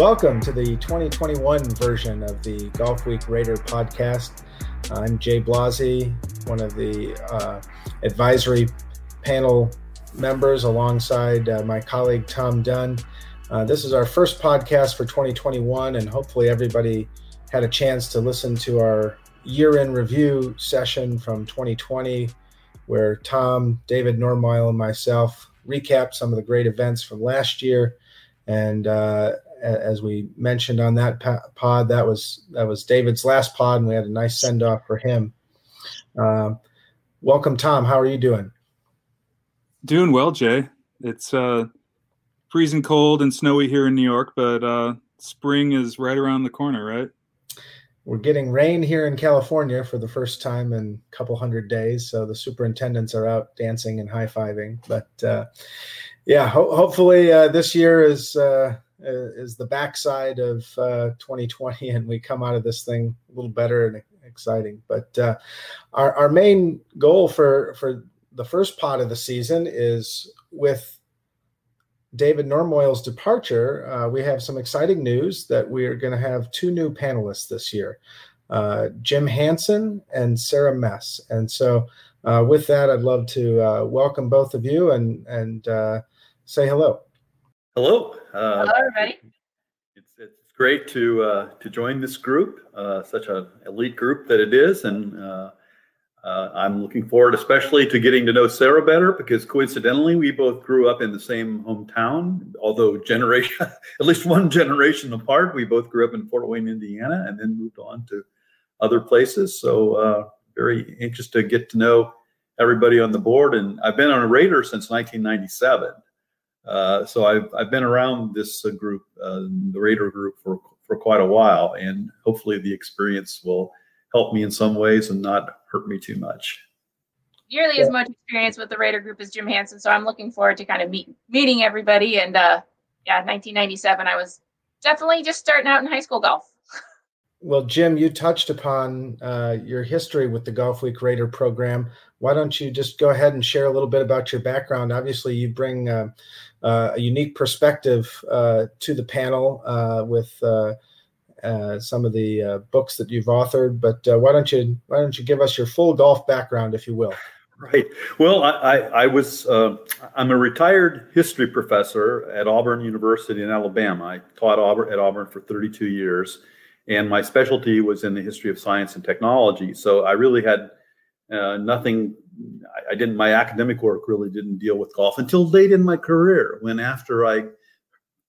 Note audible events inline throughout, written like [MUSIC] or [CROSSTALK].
Welcome to the 2021 version of the Golfweek Rater podcast. I'm Jay Blasi, one of the uh, advisory panel members, alongside uh, my colleague Tom Dunne. Uh, this is our first podcast for 2021, and hopefully, everybody had a chance to listen to our year in review session from 2020, where Tom, David Normoyle, and myself recapped some of the great events from last year. And uh, as we mentioned on that pod, that was that was David's last pod, and we had a nice send off for him. Uh, welcome, Tom. How are you doing? Doing well, Jay. It's uh, freezing cold and snowy here in New York, but uh, spring is right around the corner, right? We're getting rain here in California for the first time in a couple hundred days, so the superintendents are out dancing and high fiving. But uh, yeah, ho- hopefully uh, this year is uh, is the backside of 2020, uh, and we come out of this thing a little better and exciting. But uh, our our main goal for for the first part of the season is with David Normoyle's departure, uh, we have some exciting news that we are going to have two new panelists this year uh, Jim Hansen and Sara Mess. And so, uh, with that, I'd love to uh, welcome both of you and, and uh, say hello. Hello. Uh, hello, everybody. It's, it's great to, to join this group, such an elite group that it is. And uh, I'm looking forward, especially to getting to know Sara better, because coincidentally, we both grew up in the same hometown. Although generation, [LAUGHS] at least one generation apart, we both grew up in Fort Wayne, Indiana, and then moved on to other places. So, uh, very anxious to get to know everybody on the board. And I've been on a Rater since 1997, uh, so I've I've been around this uh, group, uh, the Rater group, for for quite a while, and hopefully the experience will help me in some ways and not hurt me too much. Nearly yeah. as much experience with the Rater Group as Jim Hansen, so I'm looking forward to kind of meet, meeting everybody. And uh, yeah, 1997, I was definitely just starting out in high school golf. [LAUGHS] Well, Jim, you touched upon uh, your history with the Golfweek Rater program. Why don't you just go ahead and share a little bit about your background? Obviously, you bring uh, uh, a unique perspective uh, to the panel uh, with uh, uh, some of the books that you've authored. But why don't you why don't you give us your full golf background, if you will? Right. Well, I, I, I was I'm a retired history professor at Auburn University in Alabama. I taught Auburn at Auburn for 32 years, and my specialty was in the history of science and technology. So I really had uh, nothing. I, I didn't. My academic work really didn't deal with golf until late in my career. When after I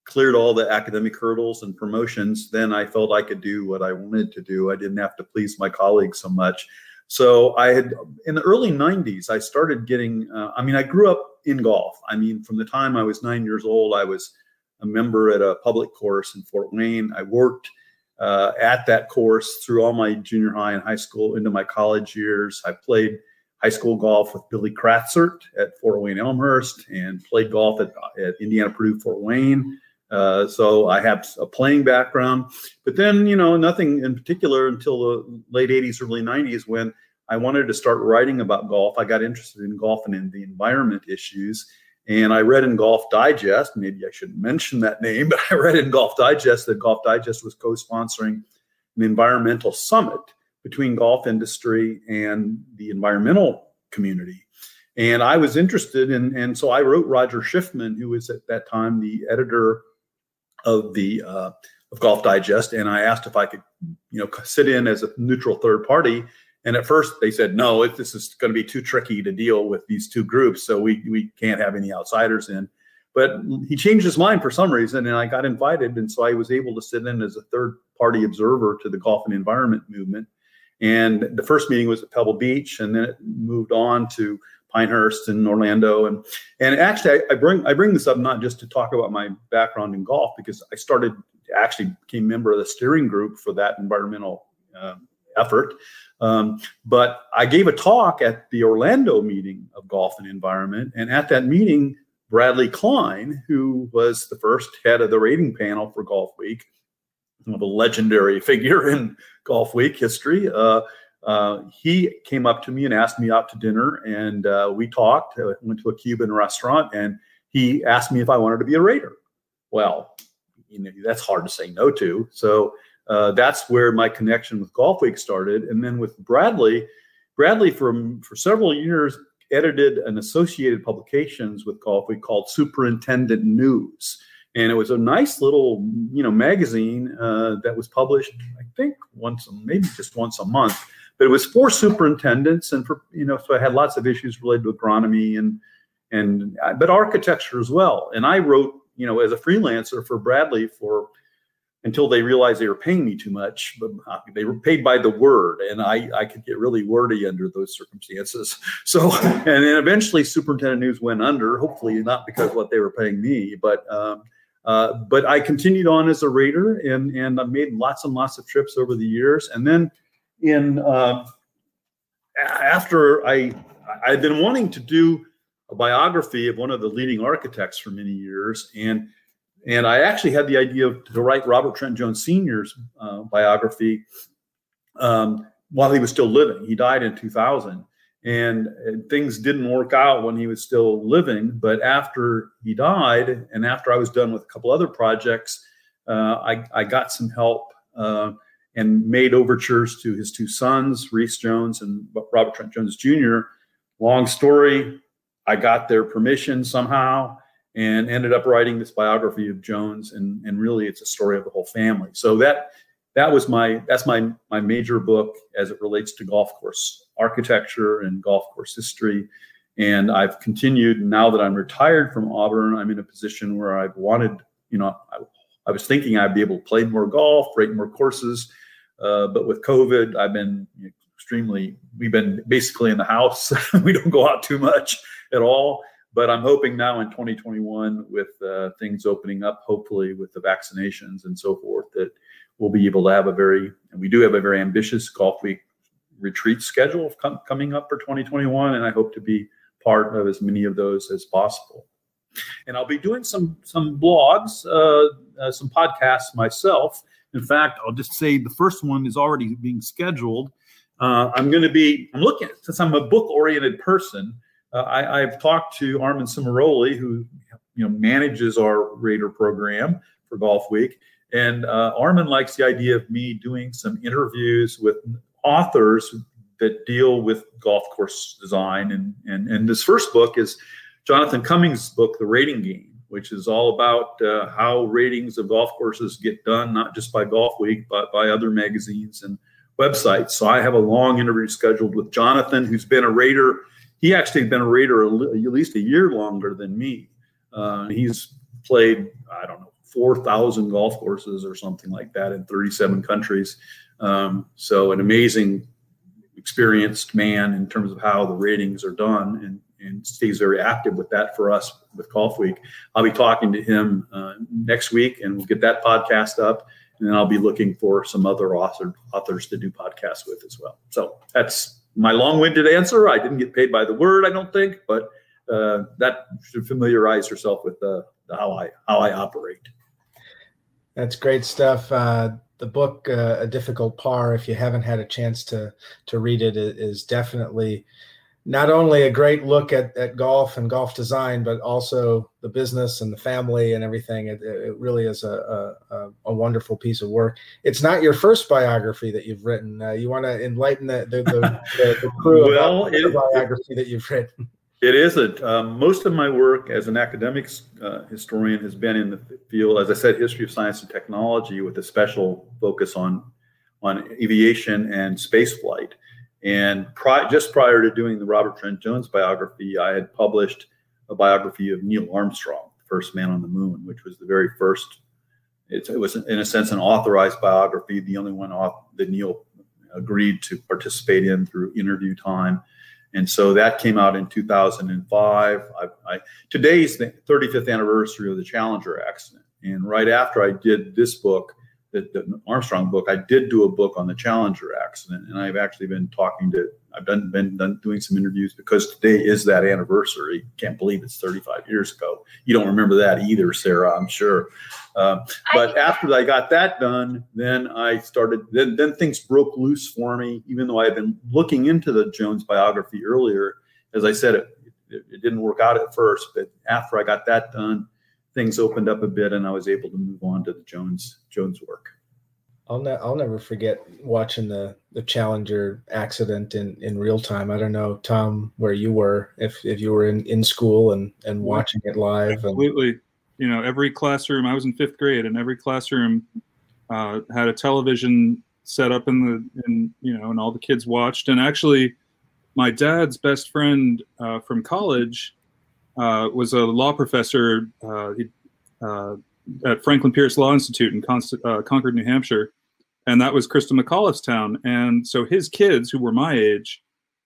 cleared all the academic hurdles and promotions, then I felt I could do what I wanted to do. I didn't have to please my colleagues so much. So I had in the early 90s, I started getting, uh, I mean, I grew up in golf. I mean, from the time I was nine years old, I was a member at a public course in Fort Wayne. I worked uh, at that course through all my junior high and high school into my college years. I played high school golf with Billy Kratzert at Fort Wayne Elmhurst and played golf at, at Indiana Purdue Fort Wayne. Uh, so I have a playing background, but then you know nothing in particular until the late '80s, early '90s when I wanted to start writing about golf. I got interested in golf and in the environment issues, and I read in Golf Digest. Maybe I shouldn't mention that name, [LAUGHS] but I read in Golf Digest that Golf Digest was co-sponsoring an environmental summit between golf industry and the environmental community. And I was interested in, and so I wrote Roger Schiffman, who was at that time the editor of the uh, of Golf Digest, and I asked if I could, you know, sit in as a neutral third party. And at first they said, no, if this is going to be too tricky to deal with these two groups, so we we can't have any outsiders in. But he changed his mind for some reason, and I got invited, and so I was able to sit in as a third party observer to the golf and environment movement. And the first meeting was at Pebble Beach, and then it moved on to Pinehurst and Orlando. And and actually, I, I, bring I bring this up not just to talk about my background in golf because I started actually became member of the steering group for that environmental uh, effort. Um, but I gave a talk at the Orlando meeting of golf and environment, and at that meeting, Bradley Klein, who was the first head of the rating panel for Golfweek, of a legendary [LAUGHS] figure in Golfweek history. Uh, uh, he came up to me and asked me out to dinner, and uh, we talked. went to a Cuban restaurant, and he asked me if I wanted to be a Rater. Well, you know that's hard to say no to. So uh, that's where my connection with Golfweek started, and then with Bradley, Bradley for for several years edited an associated publications with Golf Week called Superintendent News, and it was a nice little you know magazine uh, that was published I think once maybe just once a month, but it was for superintendents and for you know so I had lots of issues related to agronomy and and but architecture as well, and I wrote you know as a freelancer for Bradley for until they realized they were paying me too much. But they were paid by the word, and I, I could get really wordy under those circumstances. [LAUGHS] So, and then eventually, Superintendent News went under. Hopefully, not because what they were paying me, but um, uh, but I continued on as a reader, and and I made lots and lots of trips over the years. And then in uh, after I I'd been wanting to do a biography of one of the leading architects for many years, and and I actually had the idea of, to write Robert Trent Jones Sr.'s uh, biography um, while he was still living. He died in 2000. And, and, things didn't work out when he was still living. But after he died, and after I was done with a couple other projects, uh, I, I, got some help uh, and made overtures to his two sons, Rees Jones and Robert Trent Jones Jr. Long story, I got their permission somehow and ended up writing this biography of Jones, and and really it's a story of the whole family. So that that was my that's my my major book as it relates to golf course architecture and golf course history. And I've continued now that I'm retired from Auburn. I'm in a position where I've wanted, you know, I, I was thinking I'd be able to play more golf, rate more courses, uh, but with COVID, I've been extremely. We've been basically in the house. [LAUGHS] we don't go out too much at all but I'm hoping now in 2021, with uh, things opening up, hopefully with the vaccinations and so forth, that we'll be able to have a very, and we do have a very ambitious Golfweek retreat schedule com- coming up for 2021, and I hope to be part of as many of those as possible. And I'll be doing some some blogs, uh, uh, some podcasts myself. In fact, I'll just say the first one is already being scheduled. Uh, I'm going to be, I'm looking, since I'm a book oriented person, uh, I, have talked to Armin Cimaroli, who you know manages our Rater program for Golfweek, and uh, Armin likes the idea of me doing some interviews with authors that deal with golf course design. And and and this first book is Jonathan Cummings' book, The Rating Game, which is all about uh, how ratings of golf courses get done, not just by Golf Week, but by other magazines and websites. So I have a long interview scheduled with Jonathan, who's been a Rater he actually had been a Rater at least a year longer than me. Uh, he's played, I don't know, 4,000 golf courses or something like that in 37 countries. Um, so, an amazing, experienced man in terms of how the ratings are done and, and stays very active with that for us with Golfweek. I'll be talking to him uh, next week and we'll get that podcast up. And then I'll be looking for some other author, authors to do podcasts with as well. So, that's my long-winded answer. I didn't get paid by the word, I don't think, but uh, that should familiarize yourself with uh, how I how I operate. That's great stuff. Uh, the book, uh, A Difficult Par, if you haven't had a chance to to read it, is definitely not only a great look at, at golf and golf design, but also the business and the family and everything. It, it really is a, a, a, wonderful piece of work. It's not your first biography that you've written. Uh, you want to enlighten the, the, the, the, [LAUGHS] crew well, about it, the biography that you've written. It is. A, um, most of my work as an academic uh, historian has been in the field, as I said, history of science and technology with a special focus on, on aviation and space flight. And pri- just prior to doing the Robert Trent Jones biography, I had published a biography of Neil Armstrong, the first man on the moon, which was the very first. It, it was, in a sense, an authorized biography, the only one off, that Neil agreed to participate in through interview time. And so that came out in 2005. I, I, today's the 35th anniversary of the Challenger accident. And right after I did this book, the, the, Armstrong book, I did do a book on the Challenger accident, and I've actually been talking to, I've done been done doing some interviews because today is that anniversary. Can't believe it's 35 years ago. You don't remember that either, Sara, I'm sure. Uh, but after I got that done, then I started. Then then things broke loose for me. Even though I had been looking into the Jones biography earlier, as I said, it, it, it didn't work out at first. But after I got that done, things opened up a bit, and I was able to move on to the Jones Jones work. I'll ne- I'll never forget watching the the Challenger accident in in real time. I don't know, Tom, where you were if if you were in in school and and watching it live. Absolutely. And... You know, every classroom. I was in fifth grade, and every classroom uh, had a television set up in the in you know, and all the kids watched. And actually, my dad's best friend uh, from college was a law professor uh, uh, at Franklin Pierce Law Institute in Const- uh, Concord, New Hampshire, and that was Christa McAuliffe's town. And so his kids, who were my age,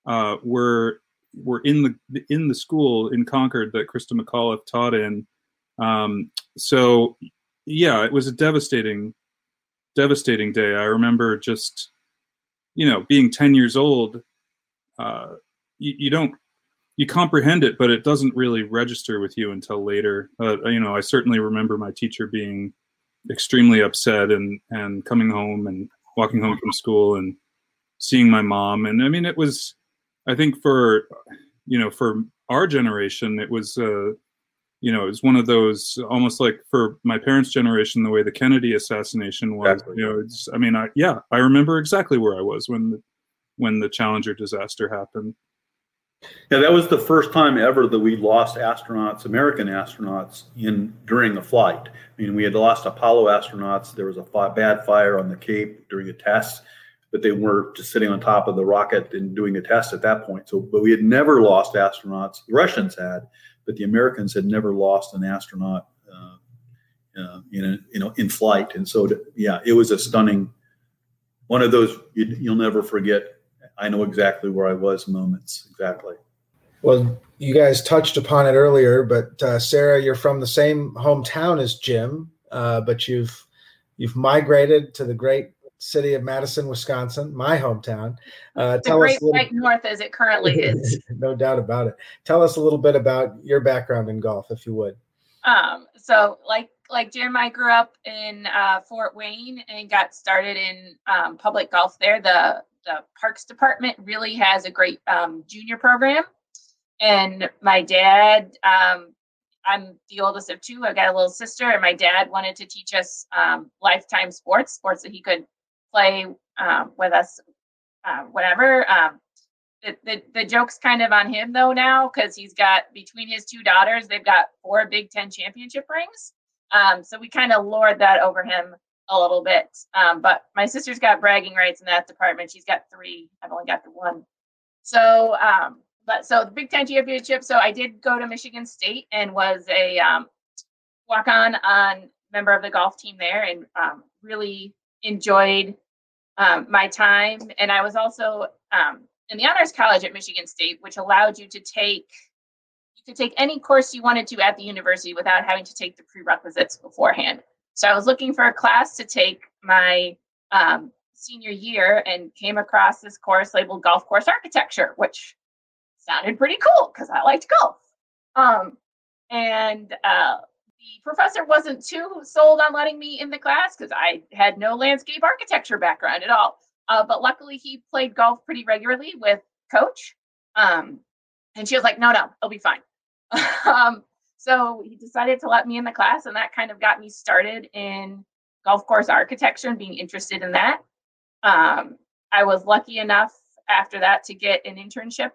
uh, were were in the in the school in Concord that Christa McAuliffe taught in. Um, so yeah, it was a devastating, devastating day. I remember just, you know, being ten years old. Uh, you, you don't you comprehend it, but it doesn't really register with you until later. Uh, you know, I certainly remember my teacher being extremely upset and and coming home and walking home from school and seeing my mom. And I mean, it was, I think for, you know, for our generation, it was, uh, you know, it was one of those almost like for my parents' generation, the way the Kennedy assassination was. Exactly. You know, it's, I mean, I yeah, I remember exactly where I was when the when the Challenger disaster happened. Yeah, that was the first time ever that we lost astronauts, American astronauts, in during a flight. I mean, we had lost Apollo astronauts. There was a bad fire on the Cape during a test, but they were just sitting on top of the rocket and doing a test at that point. So, but we had never lost astronauts. The Russians had, but the Americans had never lost an astronaut, uh, uh, in a, you know, in flight. And so, yeah, it was a stunning, one of those you, you'll never forget I know exactly where I was moments. Exactly. Well, you guys touched upon it earlier, but uh, Sara, you're from the same hometown as Jim, uh, but you've you've migrated to the great city of Madison, Wisconsin, my hometown. Uh, tell great us little, right north as it currently [LAUGHS] is. no doubt about it. Tell us a little bit about your background in golf, if you would. Um, so, like like Jim, I grew up in uh, Fort Wayne and got started in um, public golf there. The the Parks Department really has a great um, junior program. And my dad, um, I'm the oldest of two. I've got a little sister, and my dad wanted to teach us um, lifetime sports, sports that he could play um, with us, uh, whatever. Um, the, the, the joke's kind of on him though now because he's got between his two daughters, they've got four Big Ten championship rings. Um, so we kind of lord that over him a little bit. Um, but my sister's got bragging rights in that department. She's got three. I've only got the one. So, um, but so the Big Ten championship. So I did go to Michigan State and was a um, walk on on member of the golf team there, and um, really enjoyed um, my time. And I was also um, in the honors college at Michigan State, which allowed you to take could take any course you wanted to at the university without having to take the prerequisites beforehand. So I was looking for a class to take my um, senior year and came across this course labeled Golf Course Architecture, which sounded pretty cool because I liked golf. Um, and uh, the professor wasn't too sold on letting me in the class because I had no landscape architecture background at all. Uh, but luckily, he played golf pretty regularly with Coach. Um, and she was like, no, no, it'll be fine. [LAUGHS] um, so he decided to let me in the class, and that kind of got me started in golf course architecture and being interested in that. Um, I was lucky enough after that to get an internship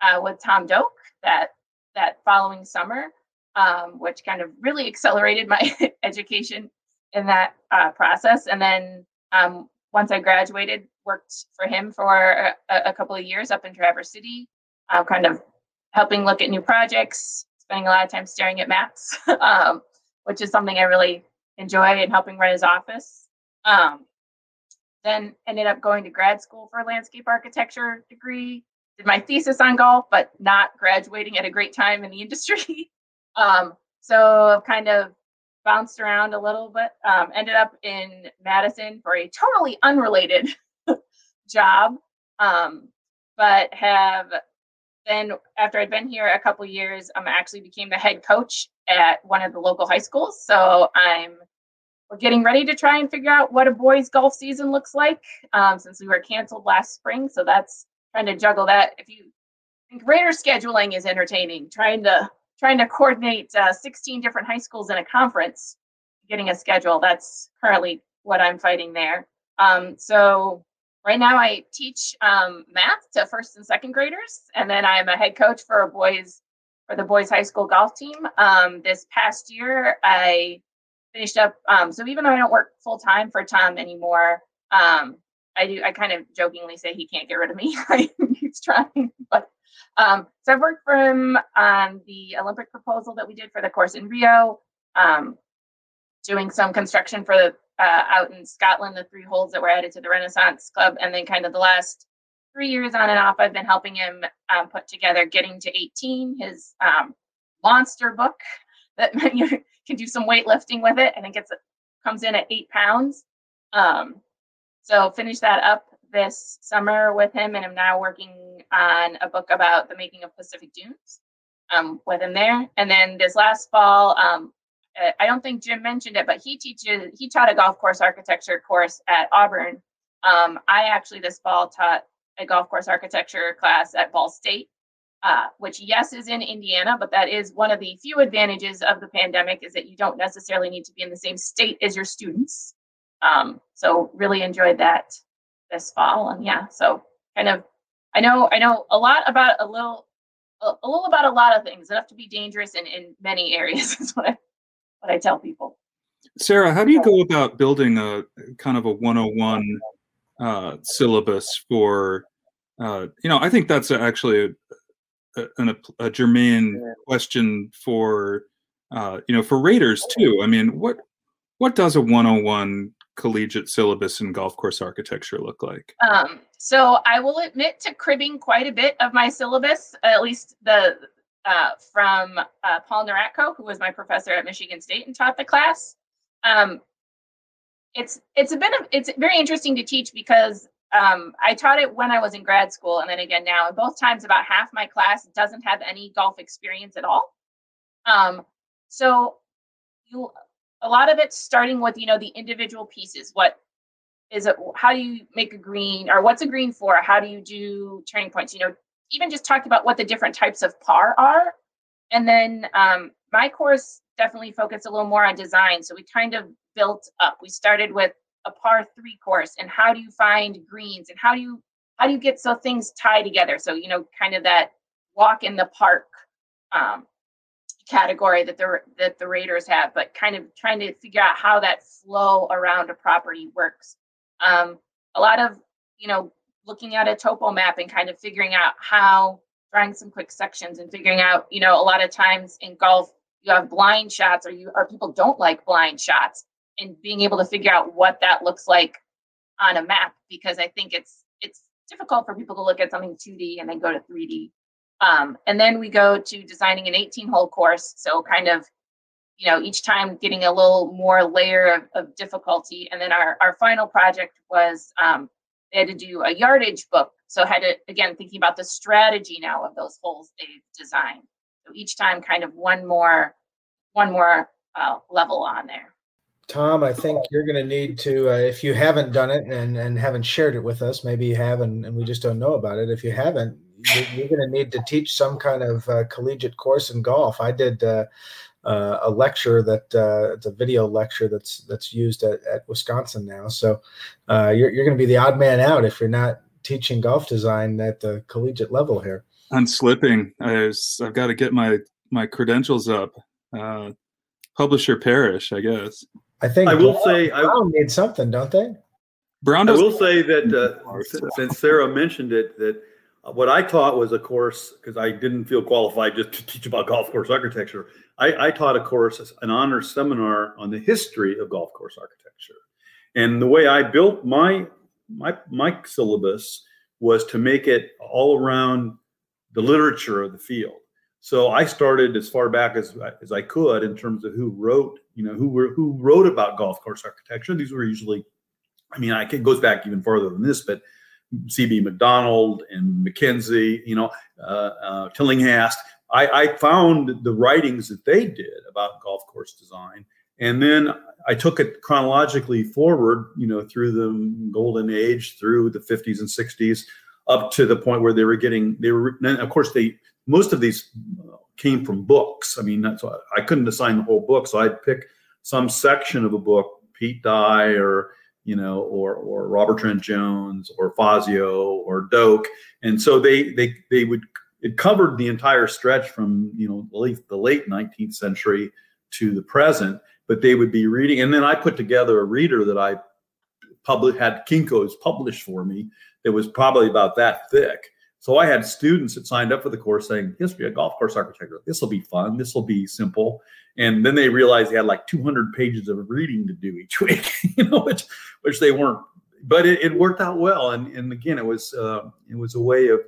uh, with Tom Doak that that following summer, um, which kind of really accelerated my [LAUGHS] education in that uh, process. And then um, once I graduated, worked for him for a, a couple of years up in Traverse City, uh, kind of helping look at new projects, spending a lot of time staring at maps, [LAUGHS] um, which is something I really enjoy and helping run his office. Um, then ended up going to grad school for a landscape architecture degree. Did my thesis on golf, but not graduating at a great time in the [LAUGHS] industry. um, so I've kind of bounced around a little bit. Um, ended up in Madison for a totally unrelated [LAUGHS] job, um, but have then after I'd been here a couple years, I um, actually became the head coach at one of the local high schools. So I'm we're getting ready to try and figure out what a boys golf season looks like um, since we were canceled last spring. So that's trying to juggle that. If you think Rater scheduling is entertaining, trying to trying to coordinate uh, 16 different high schools in a conference, getting a schedule. That's currently what I'm fighting there. Um, so right now I teach um, math to first and second graders, and then I'm a head coach for a boys for the boys high school golf team. Um, this past year, I finished up. Um, so even though I don't work full time for Tom anymore, um, I do. I kind of jokingly say he can't get rid of me. [LAUGHS] He's trying, but um, so I've worked for him on the Olympic proposal that we did for the course in Rio, um, doing some construction for the uh, out in Scotland, the three holes that were added to the Renaissance Club, and then kind of the last three years on and off, I've been helping him um, put together Getting to 18, his um, monster book [LAUGHS] that [LAUGHS] you can do some weightlifting with it, and it gets comes in at eight pounds. Um, so finish that up this summer with him, and I'm now working on a book about the making of Pacific Dunes um, with him there. And then this last fall, um, I don't think Jim mentioned it, but he teaches he taught a golf course architecture course at Auburn. Um, I actually this fall taught a golf course architecture class at Ball State, uh, which yes is in Indiana, but that is one of the few advantages of the pandemic is that you don't necessarily need to be in the same state as your students. Um, so really enjoyed that this fall, and yeah, so kind of I know I know a lot about a little a, a little about a lot of things enough to be dangerous in in many [LAUGHS] areas is what I what I tell people. Sara, how do you go about building a kind of a 101 uh, syllabus for, uh, you know, I think that's actually a, a, a germane question for, uh, you know, for Raters too. I mean, what what does a 101 collegiate syllabus in golf course architecture look like? Um, so I will admit to cribbing quite a bit of my syllabus, at least the uh, from uh, Paul Naratko, who was my professor at Michigan State and taught the class. Um, it's it's a bit of it's very interesting to teach because um, I taught it when I was in grad school and then again now. And both times, about half my class doesn't have any golf experience at all. Um, so you a lot of it's starting with you know the individual pieces. What is it? How do you make a green, or what's a green for? How do you do turning points? You know, even just talk about what the different types of par are. And then um, my course definitely focused a little more on design. So we kind of built up. We started with a par three course and how do you find greens and how do you how do you get so things tie together? So you know, kind of that walk in the park um, category that the that the Raters have, but kind of trying to figure out how that flow around a property works. Um, a lot of you know looking at a topo map and kind of figuring out how drawing some quick sections and figuring out, you know, a lot of times in golf you have blind shots or you or people don't like blind shots and being able to figure out what that looks like on a map because I think it's it's difficult for people to look at something 2D and then go to 3D. Um, and then we go to designing an 18 hole course. So kind of, you know, each time getting a little more layer of, of difficulty. And then our, our final project was um, they had to do a yardage book. So had to again thinking about the strategy now of those holes they've designed. So each time, kind of one more, one more uh, level on there. Tom, I think you're going to need to, uh, if you haven't done it and, and haven't shared it with us, maybe you have and, and we just don't know about it. If you haven't, you're, going to need to teach some kind of uh, collegiate course in golf. I did uh, uh, a lecture that uh, it's a video lecture that's that's used at, at Wisconsin now. So uh, you're you're going to be the odd man out if you're not teaching golf design at the collegiate level here. I'm slipping. I was, I've got to get my my credentials up. Uh, publisher perish, I guess. I think I will Brown, say I Brown need something, don't they? Brown. I will say that uh, since Sara mentioned it, that what I taught was a course because I didn't feel qualified just to teach about golf course architecture. I, I, taught a course, an honors seminar on the history of golf course architecture, and the way I built my my my syllabus was to make it all around the literature of the field. So I started as far back as as I could in terms of who wrote, you know, who were who wrote about golf course architecture. These were usually, I mean, I it goes back even farther than this, but C.B. Macdonald and Mackenzie, you know, uh, uh, Tillinghast. I, I, found the writings that they did about golf course design, and then I took it chronologically forward, you know, through the golden age, through the 50s and 60s, up to the point where they were getting. They were, of course, they most of these came from books. I mean, that's why I couldn't assign the whole book, so I'd pick some section of a book, Pete Dye or you know, or or Robert Trent Jones or Fazio or Doak, and so they they they would it covered the entire stretch from you know the late, the late 19th century to the present. But they would be reading, and then I put together a reader that I published had Kinko's published for me that was probably about that thick so I had students that signed up for the course saying, history of golf course architecture. This will be fun. This will be simple. And then they realized they had like 200 pages of reading to do each [LAUGHS] week, you know, which, which they weren't, but it, it worked out well. And, and again, it was, uh, it was a way of,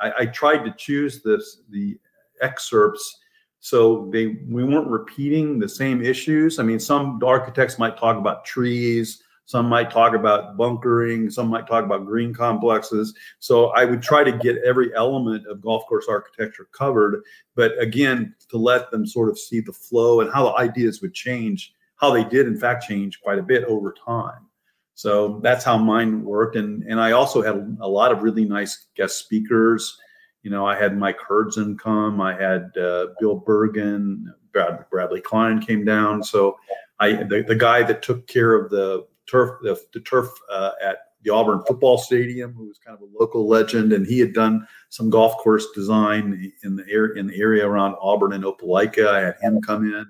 I, I tried to choose this, the excerpts so they we weren't repeating the same issues. I mean, some architects might talk about trees, some might talk about bunkering. Some might talk about green complexes. So I would try to get every element of golf course architecture covered. But again, to let them sort of see the flow and how the ideas would change, how they did in fact change quite a bit over time. So that's how mine worked. And, and I also had a lot of really nice guest speakers. You know, I had Mike Hurdzan come, I had uh, Bill Bergin, Brad, Bradley Klein came down. So I, the, the guy that took care of the turf, the, the turf uh, at the Auburn football stadium, who was kind of a local legend, and he had done some golf course design in the area in the area around Auburn and Opelika. I had him come in,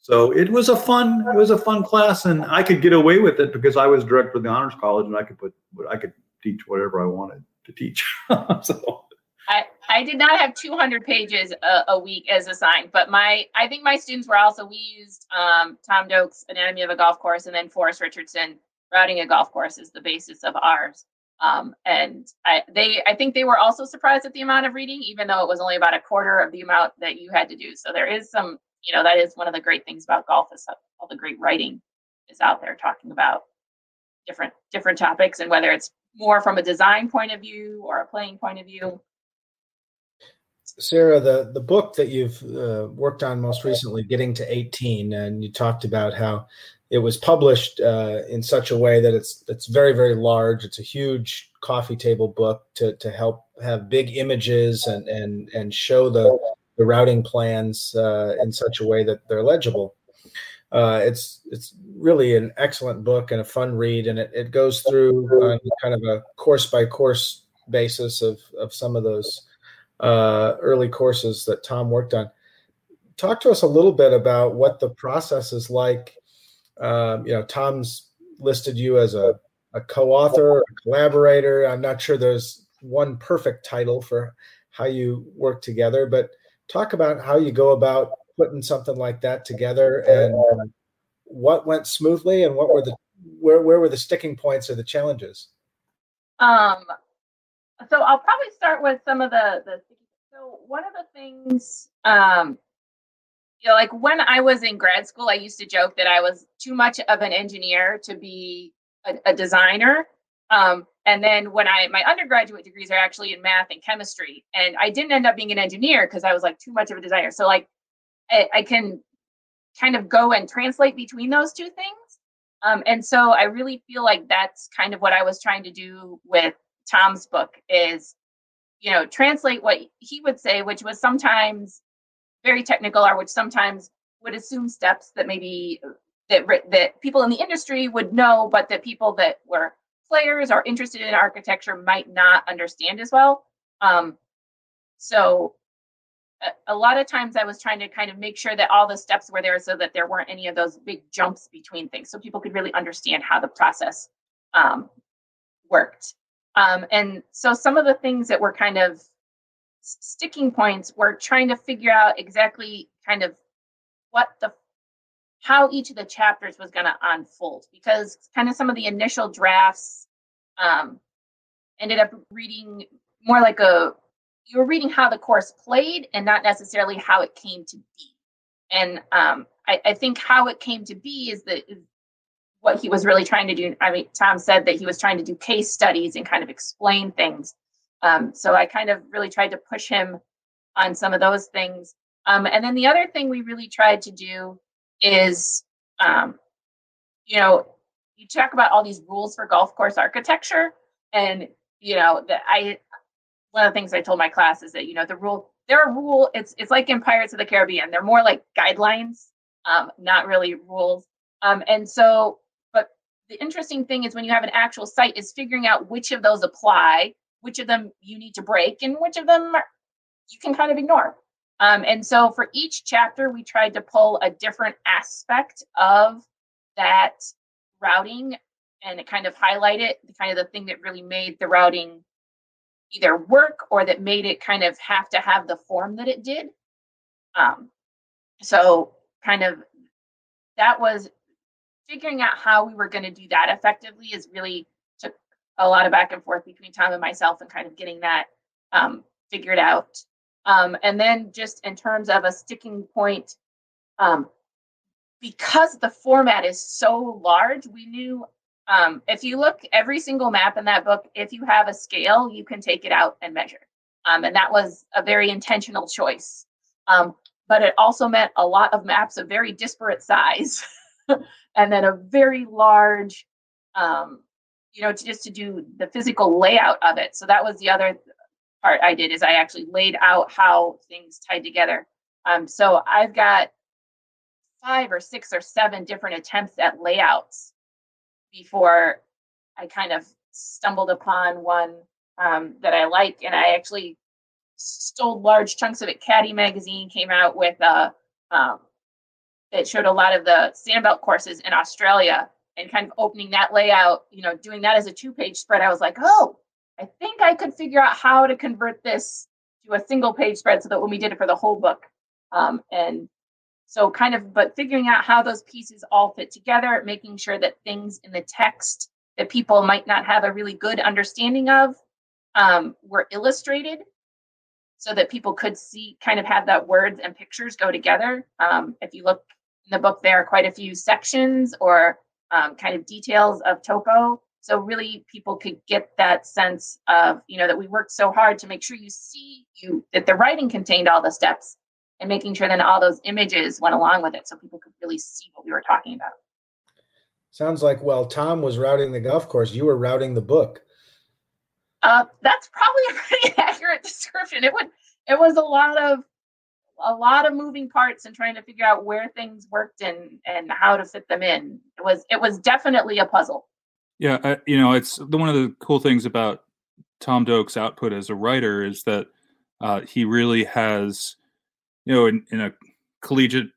so it was a fun it was a fun class, and I could get away with it because I was director of the honors college, and I could put I could teach whatever I wanted to teach. [LAUGHS] so. I, I did not have 200 pages a, a, week as assigned, but my I think my students were also we used um, Tom Doak's Anatomy of a Golf Course and then Forrest Richardson routing a golf course is the basis of ours. Um, and I, they, I think they were also surprised at the amount of reading, even though it was only about a quarter of the amount that you had to do. So there is some, you know, that is one of the great things about golf is all the great writing is out there talking about different different topics and whether it's more from a design point of view or a playing point of view. Sara, the the book that you've uh, worked on most recently, "Getting to 18," and you talked about how it was published uh, in such a way that it's it's very very large. It's a huge coffee table book to to help have big images and and and show the the routing plans uh, in such a way that they're legible. Uh, it's it's really an excellent book and a fun read, and it, it goes through kind of a course by course basis of of some of those uh, early courses that Tom worked on. Talk to us a little bit about what the process is like um, you know, Tom's listed you as a, a co-author, a collaborator. I'm not sure there's one perfect title for how you work together, but talk about how you go about putting something like that together and what went smoothly and what were the where where were the sticking points or the challenges? Um, so I'll probably start with some of the the. So one of the things um, you know, like when I was in grad school, I used to joke that I was too much of an engineer to be a, a designer. Um, and then when I my undergraduate degrees are actually in math and chemistry, and I didn't end up being an engineer because I was like too much of a designer. So like I, I can kind of go and translate between those two things. Um, and so I really feel like that's kind of what I was trying to do with Tom's book is, you know, translate what he would say, which was sometimes very technical or which sometimes would assume steps that maybe that that people in the industry would know but that people that were players or interested in architecture might not understand as well. Um, so a, a, lot of times i was trying to kind of make sure that all the steps were there so that there weren't any of those big jumps between things so people could really understand how the process um, worked um, and so some of the things that were kind of sticking points were trying to figure out exactly kind of what the how each of the chapters was going to unfold because kind of some of the initial drafts um, ended up reading more like a you were reading how the course played and not necessarily how it came to be. And um, I, I, think how it came to be is that what he was really trying to do i mean tom said that he was trying to do case studies and kind of explain things um, so I kind of really tried to push him on some of those things. Um, and then the other thing we really tried to do is, um, you know, you talk about all these rules for golf course architecture, and you know that I one of the things I told my class is that you know the rule there are rule. It's it's like in Pirates of the Caribbean. They're more like guidelines, um, not really rules. Um, and so, the interesting thing is when you have an actual site, is figuring out which of those apply, which of them you need to break, and which of them are, you can kind of ignore. Um, and so for each chapter, we tried to pull a different aspect of that routing and kind of highlight it, kind of the thing that really made the routing either work or that made it kind of have to have the form that it did. Um, so kind of that was figuring out how we were going to do that effectively is really took a lot of back and forth between Tom and myself and kind of getting that um, figured out. Um, and then just in terms of a sticking point, um, because the format is so large, we knew um, if you look every single map in that book, if you have a scale, you can take it out and measure. Um, and that was a very intentional choice. Um, but it also meant a lot of maps of very disparate size [LAUGHS] and then a very large, um, you know, just to do the physical layout of it. So that was the other part I did is I actually laid out how things tied together. Um, so I've got five or six or seven different attempts at layouts before I kind of stumbled upon one um, that I like, and I actually stole large chunks of it. Caddy magazine came out with a um, that showed a lot of the sandbelt courses in Australia, and kind of opening that layout. You know, doing that as a two-page spread. I was like, oh, I think I could figure out how to convert this to a single-page spread, so that when we did it for the whole book, um, and so kind of, but figuring out how those pieces all fit together, making sure that things in the text that people might not have a really good understanding of um, were illustrated so that people could see, kind of have that words and pictures go together. Um, if you look in the book, there are quite a few sections or um, kind of details of topo. So really people could get that sense of, you know, that we worked so hard to make sure you see you that the writing contained all the steps and making sure then all those images went along with it so people could really see what we were talking about. Sounds like while Tom was routing the golf course, you were routing the book. Uh, that's probably a pretty [LAUGHS] accurate description. It would it was a lot of a lot of moving parts and trying to figure out where things worked and and how to fit them in. It was it was definitely a puzzle. Yeah, I, you know, it's the, one of the cool things about Tom Doak's output as a writer is that uh, he really has you know, in, in a collegiate,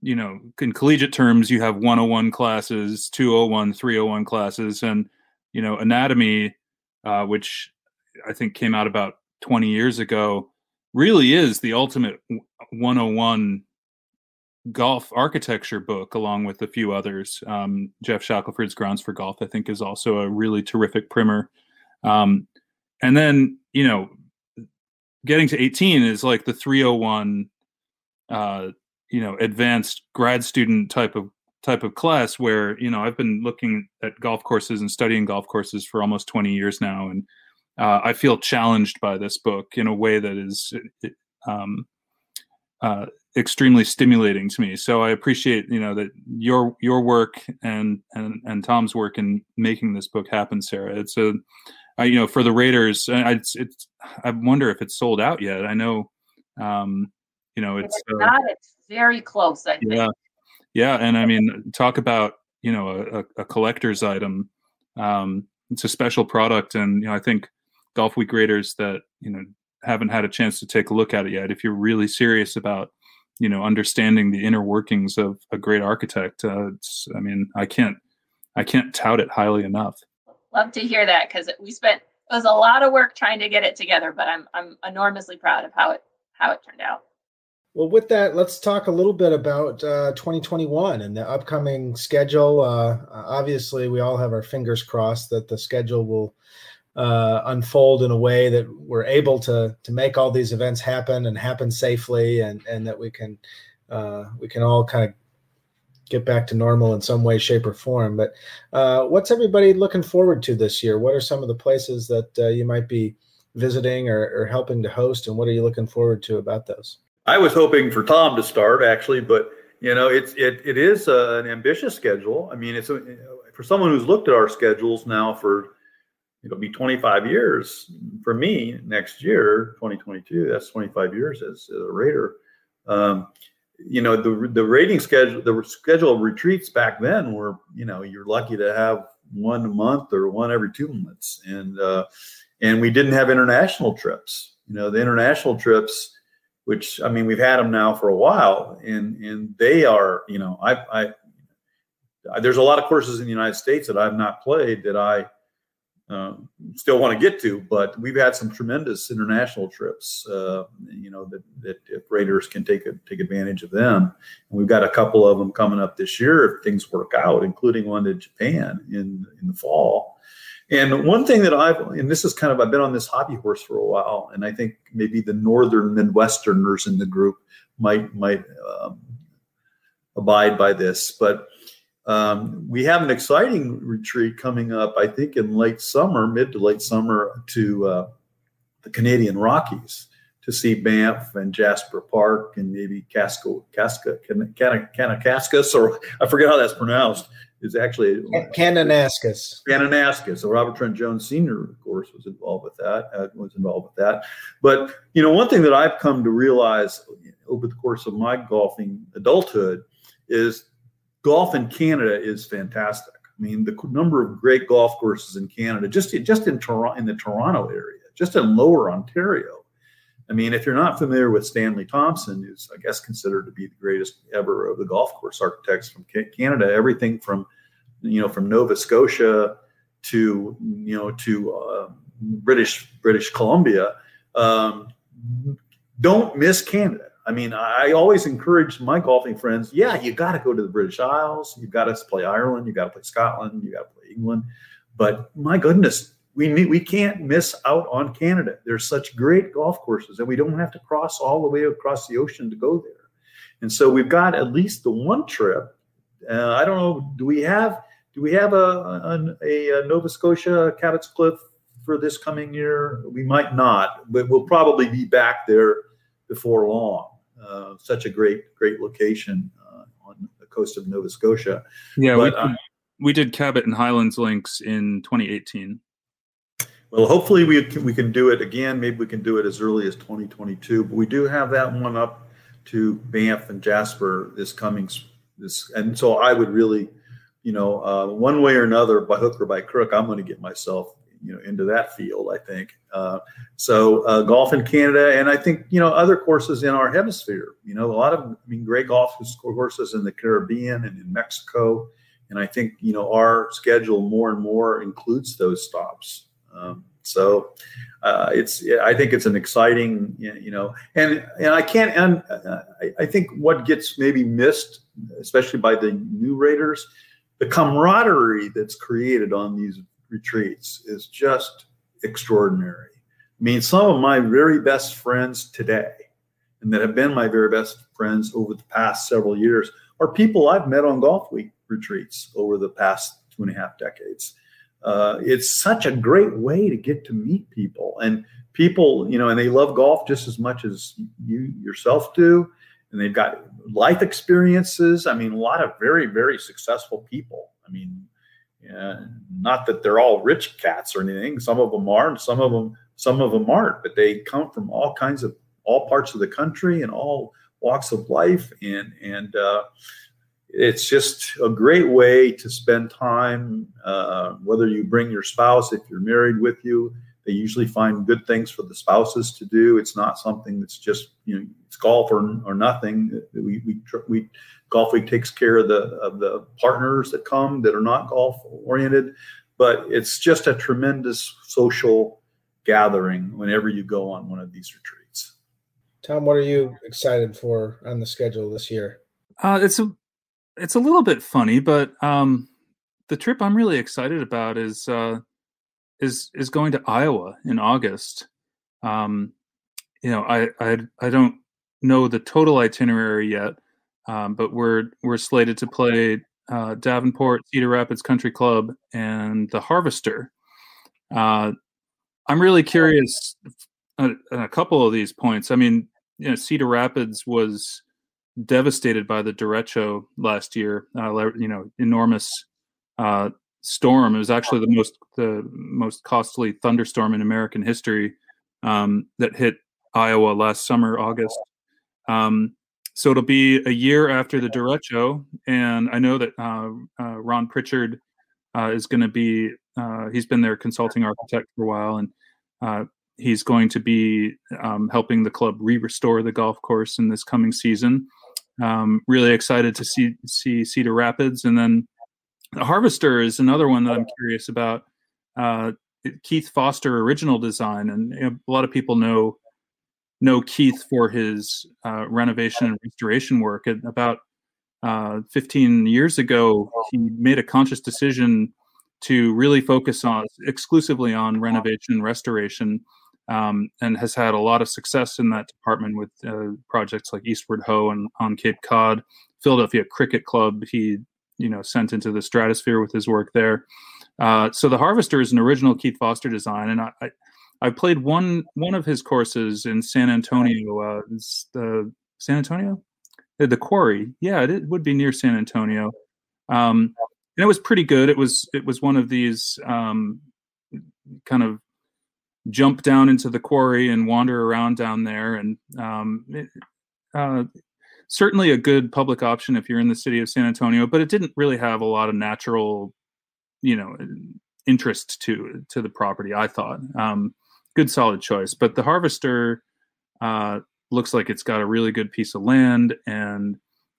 you know, in collegiate terms, you have 101 classes, 201, 301 classes, and, you know, anatomy, uh, which I think came out about 20 years ago, really is the ultimate 101 golf architecture book, along with a few others. Um, Geoff Shackelford's Grounds for Golf, I think, is also a really terrific primer. Um, and then, you know, getting to 18 is like the 301 uh you know advanced grad student type of type of class where you know i've been looking at golf courses and studying golf courses for almost 20 years now and uh, i feel challenged by this book in a way that is um, uh, extremely stimulating to me so i appreciate you know that your your work and and and tom's work in making this book happen sara it's a uh, you know, for the Raters, I, it's, it's, I wonder if it's sold out yet. I know, um, you know, it's, it's uh. It's very close. I yeah, think. yeah, and I mean, talk about you know a, a collector's item. Um, it's a special product, and you know, I think Golfweek Raters that you know haven't had a chance to take a look at it yet. If you're really serious about you know understanding the inner workings of a great architect, uh, it's, I mean, I can't I can't tout it highly enough love to hear that because we spent it was a lot of work trying to get it together, but I'm I'm enormously proud of how it how it turned out. Well, with that, let's talk a little bit about uh, 2021 and the upcoming schedule. Uh, obviously, we all have our fingers crossed that the schedule will uh, unfold in a way that we're able to to make all these events happen and happen safely, and and that we can uh, we can all kind of get back to normal in some way, shape, or form. But uh, what's everybody looking forward to this year? What are some of the places that uh, you might be visiting or, or, helping to host, and what are you looking forward to about those? I was hoping for Tom to start actually, but you know, it's it it is uh, an ambitious schedule. I mean, it's a, for someone who's looked at our schedules now for it'll be 25 years for me next year, 2022. That's 25 years as a Rater. Um, you know, the the rating schedule, the schedule of retreats back then were, you know, you're lucky to have one a month or one every two months, and uh, and we didn't have international trips. You know, the international trips, which I mean, we've had them now for a while, and and they are, you know, I I there's a lot of courses in the United States that I've not played that I um, still want to get to, but we've had some tremendous international trips. Uh, you know that, that if Raters can take a, take advantage of them, and we've got a couple of them coming up this year if things work out, including one to Japan in in the fall. And one thing that I've and this is kind of I've been on this hobby horse for a while, and I think maybe the northern Midwesterners in the group might might um, abide by this, but um, we have an exciting retreat coming up, I think, in late summer, mid to late summer, to uh, the Canadian Rockies to see Banff and Jasper Park and maybe Casco, Casca, Kananaskis, or I forget how that's pronounced. Is actually Kananaskis. Kananaskis. So Robert Trent Jones Sr., of course, was involved with that. Uh, was involved with that. But you know, one thing that I've come to realize over the course of my golfing adulthood is golf in Canada is fantastic. I mean, the number of great golf courses in Canada, just just in Toronto, in the Toronto area, just in Lower Ontario. I mean, if you're not familiar with Stanley Thompson, who's I guess considered to be the greatest ever of the golf course architects from Canada, everything from you know from Nova Scotia to you know to uh, British British Columbia, um, don't miss Canada. I mean, I always encourage my golfing friends, yeah, you got to go to the British Isles. You've got to play Ireland. You got to play Scotland. You got to play England. But my goodness, we we can't miss out on Canada. There's such great golf courses, and we don't have to cross all the way across the ocean to go there. And so we've got at least the one trip. Uh, I don't know. Do we have do we have a, a, a Nova Scotia Cabot's Cliff for this coming year? We might not, but we'll probably be back there before long. Uh, such a great, great location uh, on the coast of Nova Scotia. Yeah, but, we, uh, we did Cabot and Highlands links in 2018. Well, hopefully we can, we can do it again. Maybe we can do it as early as 2022. But we do have that one up to Banff and Jasper this coming this, and so I would really, you know, uh, one way or another, by hook or by crook, I'm going to get myself you know into that field. I think uh, so. Uh, golf in Canada, and I think you know other courses in our hemisphere. You know, a lot of I mean, great golf courses in the Caribbean and in Mexico, and I think you know our schedule more and more includes those stops. Um, so uh, it's I think it's an exciting you know and and I can't and uh, I, I think what gets maybe missed, especially by the new Raters, the camaraderie that's created on these retreats is just extraordinary. I mean, some of my very best friends today, and that have been my very best friends over the past several years, are people I've met on Golfweek retreats over the past two and a half decades. Uh, it's such a great way to get to meet people and people, you know, and they love golf just as much as you yourself do. And they've got life experiences. I mean, a lot of very, very successful people. I mean, not that they're all rich cats or anything. Some of them are, and some of them some of them aren't. But they come from all kinds of all parts of the country and all walks of life, and and uh, it's just a great way to spend time. Uh, whether you bring your spouse, if you're married with you, they usually find good things for the spouses to do. It's not something that's just you know it's golf or, or nothing. We we we Golfweek takes care of the of the partners that come that are not golf oriented, but it's just a tremendous social gathering whenever you go on one of these retreats. Tom, what are you excited for on the schedule this year? Uh, it's a it's a little bit funny, but um, the trip I'm really excited about is uh, is is going to Iowa in August. Um, you know, I, I I don't know the total itinerary yet, um, but we're we're slated to play uh, Davenport, Cedar Rapids Country Club, and the Harvester. Uh, I'm really curious on a couple of these points. I mean, you know, Cedar Rapids was devastated by the derecho last year. Uh, you know, enormous uh, storm. It was actually the most the most costly thunderstorm in American history um, that hit Iowa last summer, August. Um, so it'll be a year after the derecho, and I know that uh, uh, Ron Pritchard uh, is going to be. Uh, he's been their consulting architect for a while, and uh, he's going to be um, helping the club re-restore the golf course in this coming season. Um, really excited to see see Cedar Rapids, and then the Harvester is another one that I'm curious about. Uh, Keith Foster original design, and a lot of people know know Keith for his uh, renovation and restoration work. And about uh, 15 years ago, he made a conscious decision to really focus on exclusively on renovation and restoration, um, and has had a lot of success in that department with uh, projects like Eastward Ho and on Cape Cod, Philadelphia Cricket Club. He you know sent into the stratosphere with his work there. Uh, so the Harvester is an original Keith Foster design, and I, I, I played one one of his courses in San Antonio. Uh, the San Antonio, the, the quarry. Yeah, it, it, would be near San Antonio, um, and it was pretty good. It was it was one of these um, kind of jump down into the quarry and wander around down there, and um, it, uh, certainly a good public option if you're in the city of San Antonio, but it didn't really have a lot of natural, you know, interest to to the property. I thought um, good solid choice, but the Harvester uh, looks like it's got a really good piece of land, and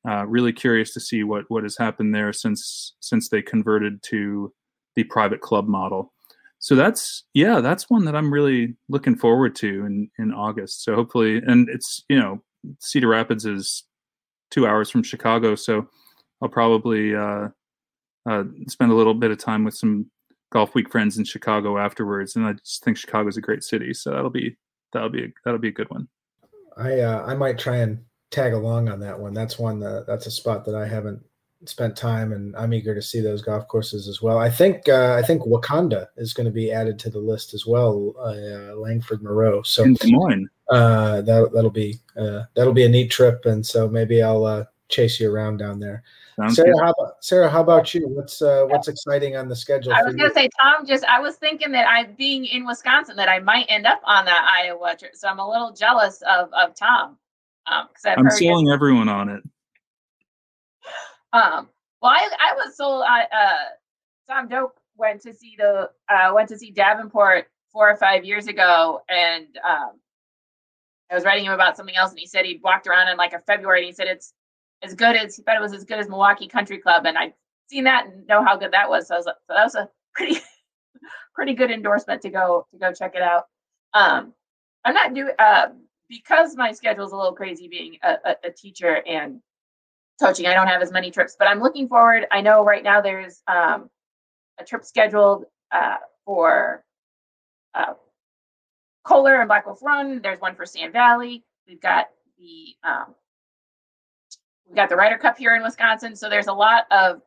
uh, really curious to see what what has happened there since since they converted to the private club model. So that's yeah, that's one that I'm really looking forward to in in August. So hopefully, and it's you know Cedar Rapids is two hours from Chicago, so I'll probably uh, uh, spend a little bit of time with some Golfweek friends in Chicago afterwards. And I just think Chicago's a great city, so that'll be that'll be a, that'll be a good one. I uh, I might try and tag along on that one. That's one that that's a spot that I haven't spent time, and I'm eager to see those golf courses as well. I think uh, I think Wakonda is going to be added to the list as well. Uh, Langford Moreau. So in Des Moines uh, that that'll be uh, that'll be a neat trip, and so maybe I'll uh, chase you around down there. Sounds Sara, how about, Sara, how about you? What's uh, what's exciting on the schedule? I was going to say, Tom. Just I was thinking that I, being in Wisconsin, that I might end up on that Iowa trip. So I'm a little jealous of of Tom. Um, i am selling it. everyone on it. [SIGHS] Um. Well, I I was sold. I uh, Tom Doak went to see the uh went to see Davenport four or five years ago, and um, I was writing him about something else, and he said he'd walked around in like a February, and he said it's as good as he thought it was as good as Milwaukee Country Club, and I'd seen that and know how good that was. So, was, so that was a pretty [LAUGHS] pretty good endorsement to go to go check it out. Um, I'm not doing uh, because my schedule is a little crazy being a, a, a, teacher and coaching. I don't have as many trips, but I'm looking forward. I know right now there's um, a trip scheduled uh, for uh, Kohler and Black Wolf Run. There's one for Sand Valley. We've got the um, we've got the Ryder Cup here in Wisconsin. So there's a lot of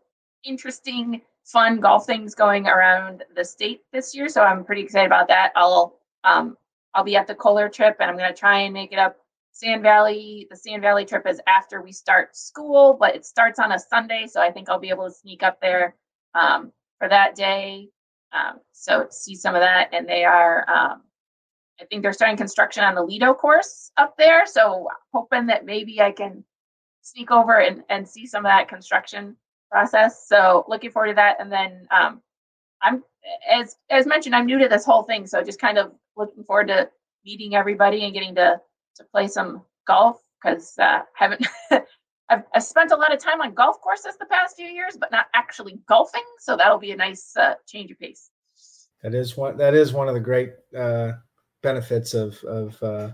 interesting, fun golf things going around the state this year. So I'm pretty excited about that. I'll um, I'll be at the Kohler trip, and I'm going to try and make it up. Sand Valley, the Sand Valley trip is after we start school, but it starts on a Sunday, so I think I'll be able to sneak up there um, for that day. Um, so see some of that, and they are um, I think they're starting construction on the Lido course up there. So hoping that maybe I can sneak over and, and see some of that construction process. So looking forward to that. And then um, I'm as as mentioned, I'm new to this whole thing. So just kind of looking forward to meeting everybody and getting to to play some golf because uh, haven't [LAUGHS] I've, I've, spent a lot of time on golf courses the past few years, but not actually golfing. So that'll be a nice uh, change of pace. That is one. That is one of the great uh, benefits of of uh,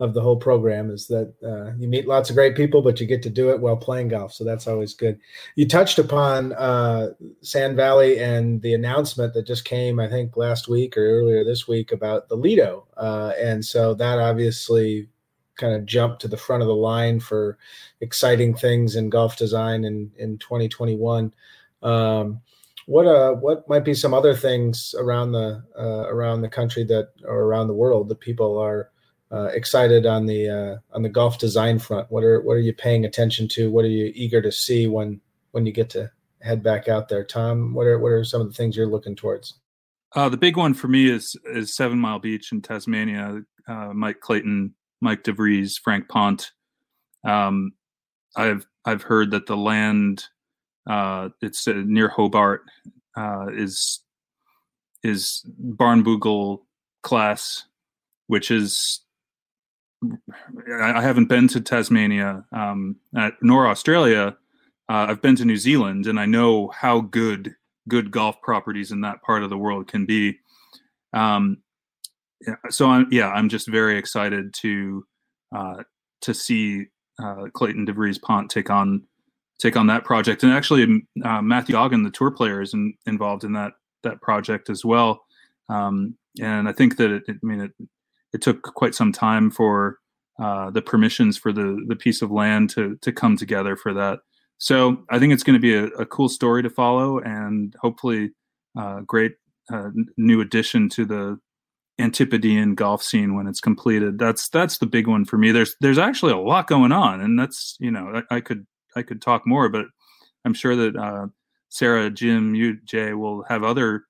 of the whole program is that uh, you meet lots of great people, but you get to do it while playing golf. So that's always good. You touched upon uh, Sand Valley and the announcement that just came, I think, last week or earlier this week about the Lido, uh, and so that obviously kind of jumped to the front of the line for exciting things in golf design in in 2021. Um, what uh what might be some other things around the uh, around the country that or around the world that people are uh, excited on the uh, on the golf design front? What are what are you paying attention to? What are you eager to see when when you get to head back out there. Tom, what are what are some of the things you're looking towards? Uh, the big one for me is is Seven Mile Beach in Tasmania. Uh, Mike Clayton, Mike DeVries, Frank Pont. Um, I've I've heard that the land uh, it's uh, near Hobart uh, is is Barnbougle class, which is I haven't been to Tasmania um, nor Australia. Uh, I've been to New Zealand, and I know how good good golf properties in that part of the world can be. Um, so I'm yeah, I'm just very excited to uh, to see uh, Clayton DeVries Pont take on take on that project, and actually uh, Matthew Goggin, the tour player, is in, involved in that that project as well. Um, and I think that it, I mean it, it took quite some time for uh, the permissions for the the piece of land to to come together for that. So I think it's going to be a, a, cool story to follow, and hopefully, uh, great uh, new addition to the Antipodean golf scene when it's completed. That's that's the big one for me. There's there's actually a lot going on, and that's you know I, I could I could talk more, but I'm sure that uh, Sara, Jim, you, Jay will have other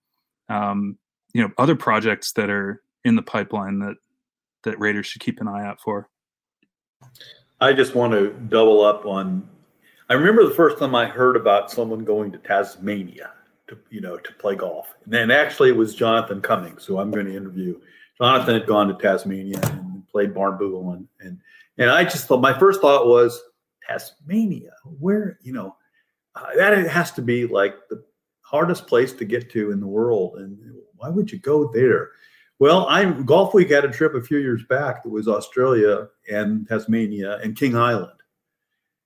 um, you know other projects that are in the pipeline that that Raters should keep an eye out for. I just want to double up on. I remember the first time I heard about someone going to Tasmania to you know to play golf, and then actually it was Jonathan Cummings, who I'm going to interview. Jonathan had gone to Tasmania and played Barnbougle, and and and I just thought my first thought was Tasmania, where you know uh, that has to be like the hardest place to get to in the world, and why would you go there? Well, I'm Golfweek had a trip a few years back that was Australia and Tasmania and King Island.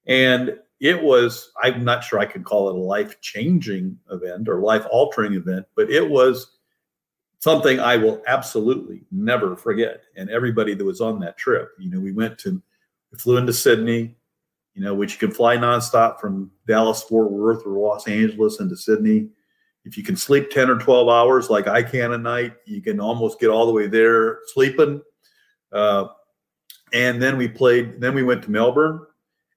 And it was, I'm not sure I could call it a life changing event or life altering event, but it was something I will absolutely never forget. And everybody that was on that trip, you know, we went to, flew into Sydney, you know, which you can fly nonstop from Dallas, Fort Worth, or Los Angeles into Sydney if you can sleep 10 or 12 hours like I can a night, you can almost get all the way there sleeping. Uh, and then we played, then we went to Melbourne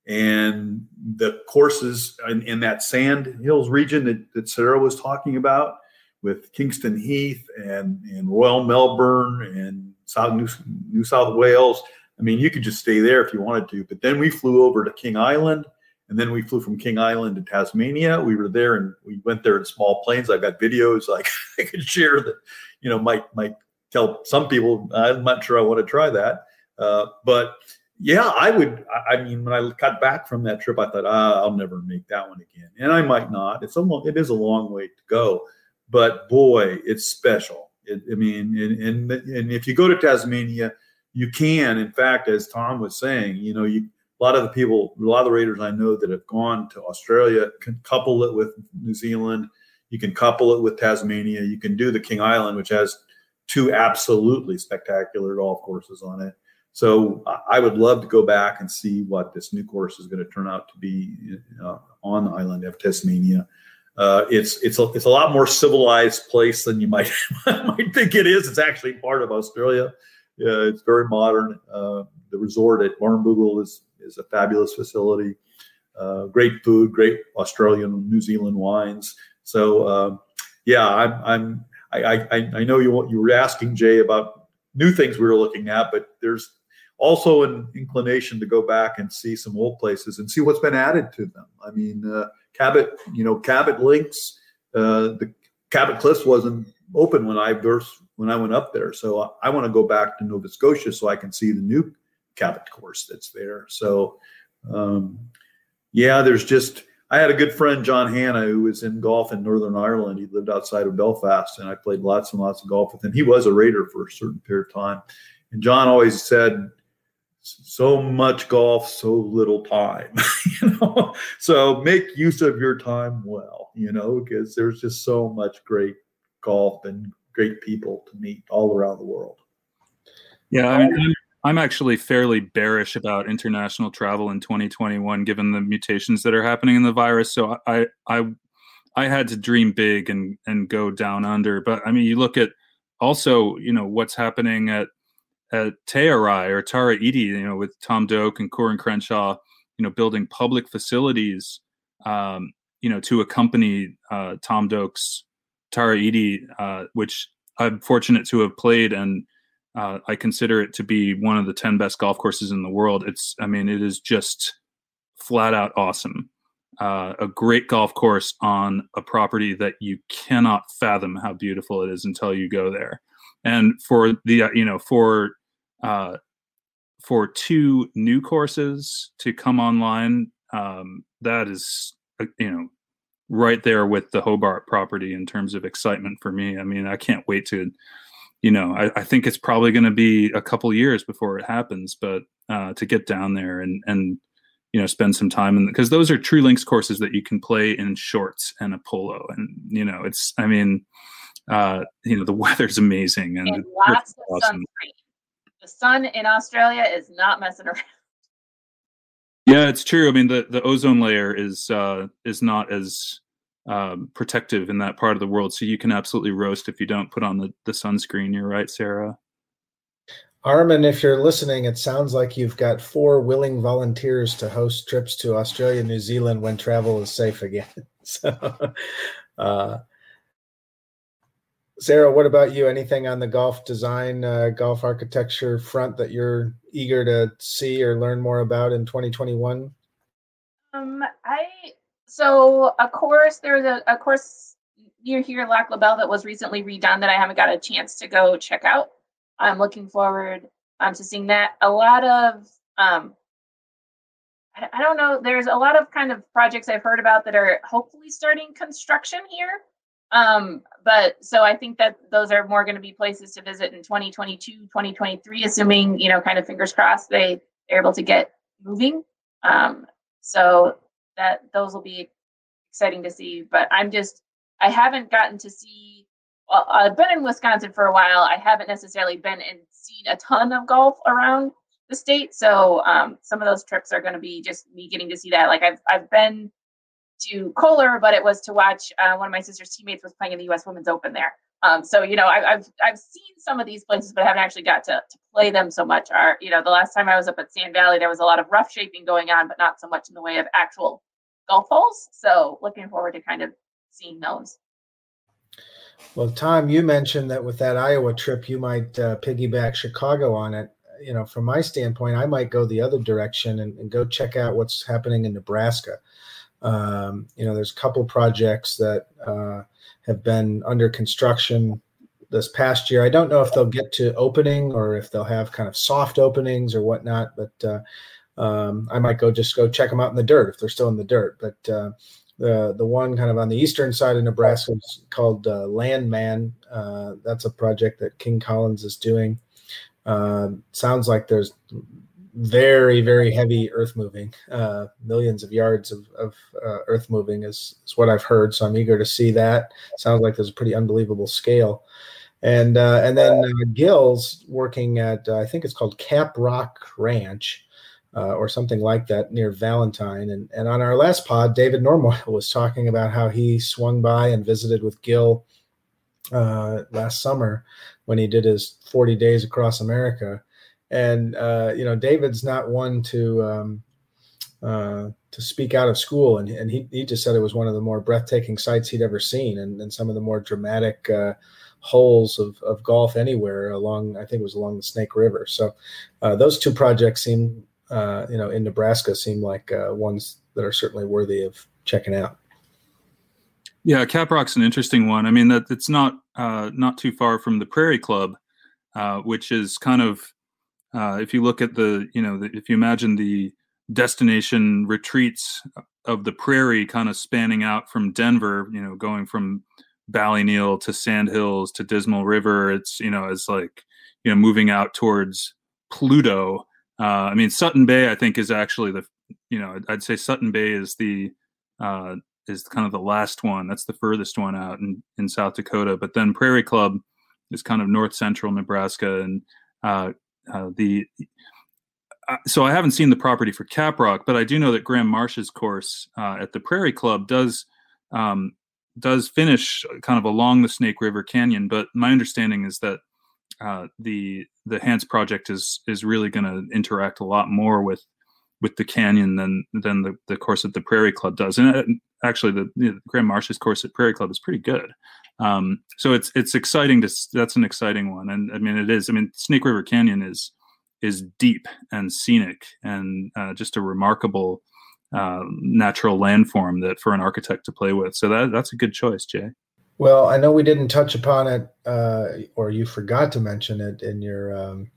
and the courses in, in that sand hills region that, that, Sara was talking about with Kingston Heath and, and Royal Melbourne and South New, New South Wales. I mean, you could just stay there if you wanted to. But then we flew over to King Island and then we flew from King Island to Tasmania. We were there and we went there in small planes. I've got videos [LAUGHS] like I could share that, you know, might might tell some people I'm not sure I want to try that. Uh, but yeah, I would. I mean, when I got back from that trip, I thought, ah, I'll never make that one again, and I might not. It's a long, it is a long way to go, but boy, it's special. It, I mean, and, and and if you go to Tasmania, you can. In fact, as Tom was saying, you know, you a lot of the people, a lot of the Raters I know that have gone to Australia can couple it with New Zealand. You can couple it with Tasmania. You can do the King Island, which has two absolutely spectacular golf courses on it. So I would love to go back and see what this new course is going to turn out to be uh, on the island of Tasmania. Uh, it's it's a, it's a lot more civilized place than you might [LAUGHS] might think it is. It's actually part of Australia. Yeah, it's very modern. Uh, the resort at Barnbougle is is a fabulous facility. Uh, great food, great Australian, New Zealand wines. So um, yeah, I'm, I'm I, I, I know you you were asking Jay about new things we were looking at, but there's also an inclination to go back and see some old places and see what's been added to them. I mean, uh, Cabot, you know, Cabot Links, uh, the Cabot Cliffs wasn't open when I first when I went up there, so I, I want to go back to Nova Scotia so I can see the new Cabot course that's there. So, um, yeah, there's just, I had a good friend, John Hanna, who was in golf in Northern Ireland. He lived outside of Belfast, and I played lots and lots of golf with him. He was a Rater for a certain period of time. And John always said, so much golf, so little time. [LAUGHS] you know, so make use of your time well. You know, because there's just so much great golf and great people to meet all around the world. Yeah, I mean, I'm actually fairly bearish about international travel in 2021, given the mutations that are happening in the virus. So I, I, I had to dream big and and go down under. But I mean, you look at also, you know, what's happening at at Te Arai or Tara Iti, you know, with Tom Doak and Coore and Crenshaw, you know, building public facilities, um, you know, to accompany uh, Tom Doak's Tara Iti, uh, which I'm fortunate to have played, and uh, I consider it to be one of the 10 best golf courses in the world. It's, I mean, it is just flat out awesome. Uh, a great golf course on a property that you cannot fathom how beautiful it is until you go there. And for the, uh, you know, for, uh, for two new courses to come online, um, that is, uh, you know, right there with the Hobart property in terms of excitement for me. I mean, I can't wait to, you know, I, I think it's probably going to be a couple years before it happens, but uh, to get down there and and you know spend some time and because those are true links courses that you can play in shorts and a polo and you know it's I mean uh, you know the [LAUGHS] weather's amazing and, and lots of awesome. sunscreen. The sun in Australia is not messing around. Yeah, it's true. I mean, the, the ozone layer is uh, is not as um, protective in that part of the world, so you can absolutely roast if you don't put on the, the sunscreen. You're right, Sara. Armin, if you're listening, it sounds like you've got four willing volunteers to host trips to Australia, New Zealand when travel is safe again. [LAUGHS] so, uh, Sara, what about you? Anything on the golf design, uh, golf architecture front that you're eager to see or learn more about in 2021? Um, I so a course there's a, course near here, Lac La Belle, that was recently redone that I haven't got a chance to go check out. I'm looking forward um, to seeing that. A lot of um, I don't know. There's a lot of kind of projects I've heard about that are hopefully starting construction here. Um, but so I think that those are more going to be places to visit in 2022, 2023, assuming, you know, kind of fingers crossed they, they're able to get moving. Um, so that those will be exciting to see. But I'm just, I haven't gotten to see, well, I've been in Wisconsin for a while. I haven't necessarily been and seen a ton of golf around the state. So um, some of those trips are going to be just me getting to see that. Like I've, I've been to Kohler, but it was to watch uh, one of my sister's teammates was playing in the U.S. Women's Open there. Um, so you know, I, have I've seen some of these places, but I haven't actually got to, to play them so much. Are you know, the last time I was up at Sand Valley, there was a lot of rough shaping going on, but not so much in the way of actual golf holes. So looking forward to kind of seeing those. Well, Tom, you mentioned that with that Iowa trip, you might uh, piggyback Chicago on it. You know, from my standpoint, I might go the other direction and, and go check out what's happening in Nebraska. Um, you know, there's a couple projects that uh, have been under construction this past year. I don't know if they'll get to opening or if they'll have kind of soft openings or whatnot, but uh, um, I might go just go check them out in the dirt if they're still in the dirt. But uh, the the one kind of on the eastern side of Nebraska is called uh, Landman. Uh, that's a project that King Collins is doing. Uh, sounds like there's very very heavy earth moving uh, millions of yards of, of uh, earth moving is, is what i've heard. So i'm eager to see that. Sounds like there's a pretty unbelievable scale. And uh, and then uh, gil's working at uh, i think it's called cap rock ranch uh, or something like that near valentine. And, and on our last pod david normoyle [LAUGHS] was talking about how he swung by and visited with gil last summer when he did his 40 days across america and uh, you know David's not one to um, uh, to speak out of school, and, and he, he just said it was one of the more breathtaking sights he'd ever seen, and, and some of the more dramatic uh, holes of, of golf anywhere along. I think it was along the Snake River. So uh, those two projects seem uh, you know in Nebraska seem like uh, ones that are certainly worthy of checking out. Yeah, Caprock's an interesting one. I mean that it's not not too far from the Prairie Club, which is kind of uh, if you look at the, you know, the, if you imagine the destination retreats of the prairie kind of spanning out from Denver, you know, going from Ballyneal to Sandhills to Dismal River, it's, you know, it's like, you know, moving out towards Pluto. Uh, I mean, Sutton Bay, I think, is actually the, you know, I'd say Sutton Bay is the, uh, is kind of the last one. That's the furthest one out in, in South Dakota. But then Prairie Club is kind of north central Nebraska. And uh, uh, the uh, so I haven't seen the property for Caprock, but I do know that Graham Marsh's course uh, at the Prairie Club does um, does finish kind of along the Snake River Canyon. But my understanding is that uh, the the Hanse project is is really going to interact a lot more with with the canyon than than the, the course at the Prairie Club does. And uh, actually the, the Graham Marsh's course at Prairie Club is pretty good. Um, so it's it's exciting to that's an exciting one, and I mean it is. I mean Snake River Canyon is is deep and scenic and uh, just a remarkable uh, natural landform that for an architect to play with. So that that's a good choice, Jay. Well, I know we didn't touch upon it, uh, or you forgot to mention it in your um,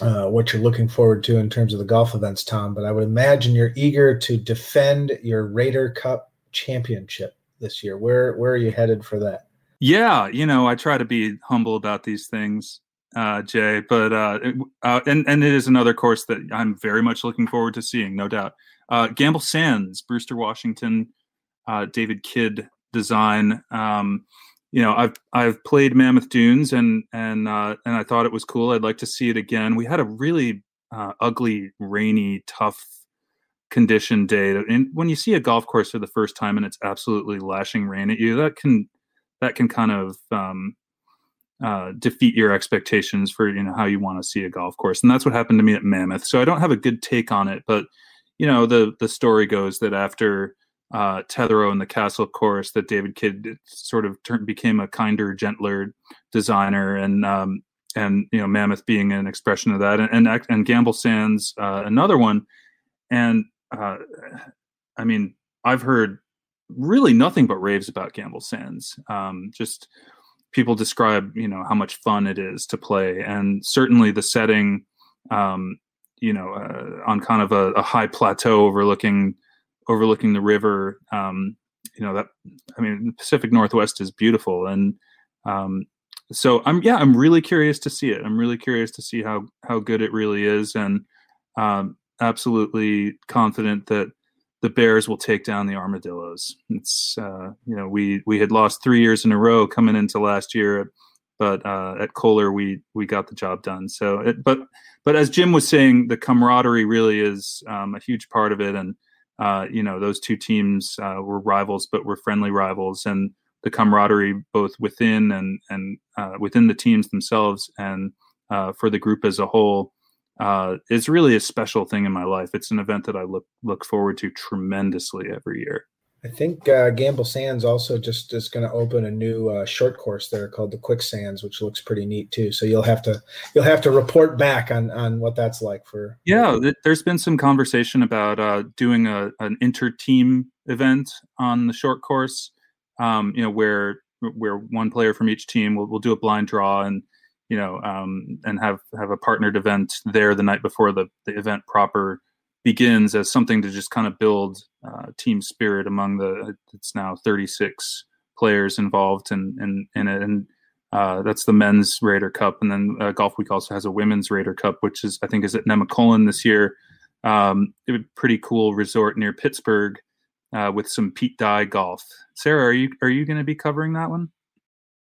uh, what you're looking forward to in terms of the golf events, Tom. But I would imagine you're eager to defend your Rater Cup championship this year. Where where are you headed for that? Yeah, you know, I try to be humble about these things, uh, Jay. But uh, uh, and and it is another course that I'm very much looking forward to seeing, no doubt. Uh, Gamble Sands, Brewster Washington, uh, David Kidd design. Um, you know, I've I've played Mammoth Dunes and and uh, and I thought it was cool. I'd like to see it again. We had a really uh, ugly, rainy, tough condition day. And when you see a golf course for the first time and it's absolutely lashing rain at you, that can that can kind of um, uh, defeat your expectations for you know how you want to see a golf course. And that's what happened to me at Mammoth. So I don't have a good take on it, but you know the the story goes that after uh, Tetherow and the Castle course that David Kidd sort of turned became a kinder, gentler designer, and um, and you know Mammoth being an expression of that, and and, and Gamble Sands uh, another one, and uh, I mean I've heard really nothing but raves about Gamble Sands. Um, just people describe you know how much fun it is to play, and certainly the setting, um, you know, uh, on kind of a, a high plateau overlooking overlooking the river. Um, you know that I mean the Pacific Northwest is beautiful, and um, so I'm yeah I'm really curious to see it. I'm really curious to see how how good it really is, and um, absolutely confident that the Bears will take down the Armadillos. It's uh, you know we we had lost three years in a row coming into last year, but uh, at Kohler we we got the job done. So it, but but as Jim was saying, the camaraderie really is um, a huge part of it, and uh, you know, those two teams uh, were rivals, but were friendly rivals, and the camaraderie both within and and uh, within the teams themselves and uh, for the group as a whole uh, is really a special thing in my life. It's an event that I look look forward to tremendously every year. I think uh, Gamble Sands also just is going to open a new uh, short course there called the Quicksands, which looks pretty neat too. So you'll have to you'll have to report back on on what that's like for. Yeah, there's been some conversation about uh, doing a an inter team event on the short course. Um, you know where where one player from each team will will do a blind draw and you know um, and have have a partnered event there the night before the the event proper begins as something to just kind of build uh, team spirit among the it's now 36 players involved in in, in it and uh, that's the men's Rater Cup, and then uh, Golfweek also has a women's Rater Cup, which is I think is at Nemacolin this year. Um, it a pretty cool resort near Pittsburgh uh, with some Pete Dye golf. Sara, are you are you going to be covering that one?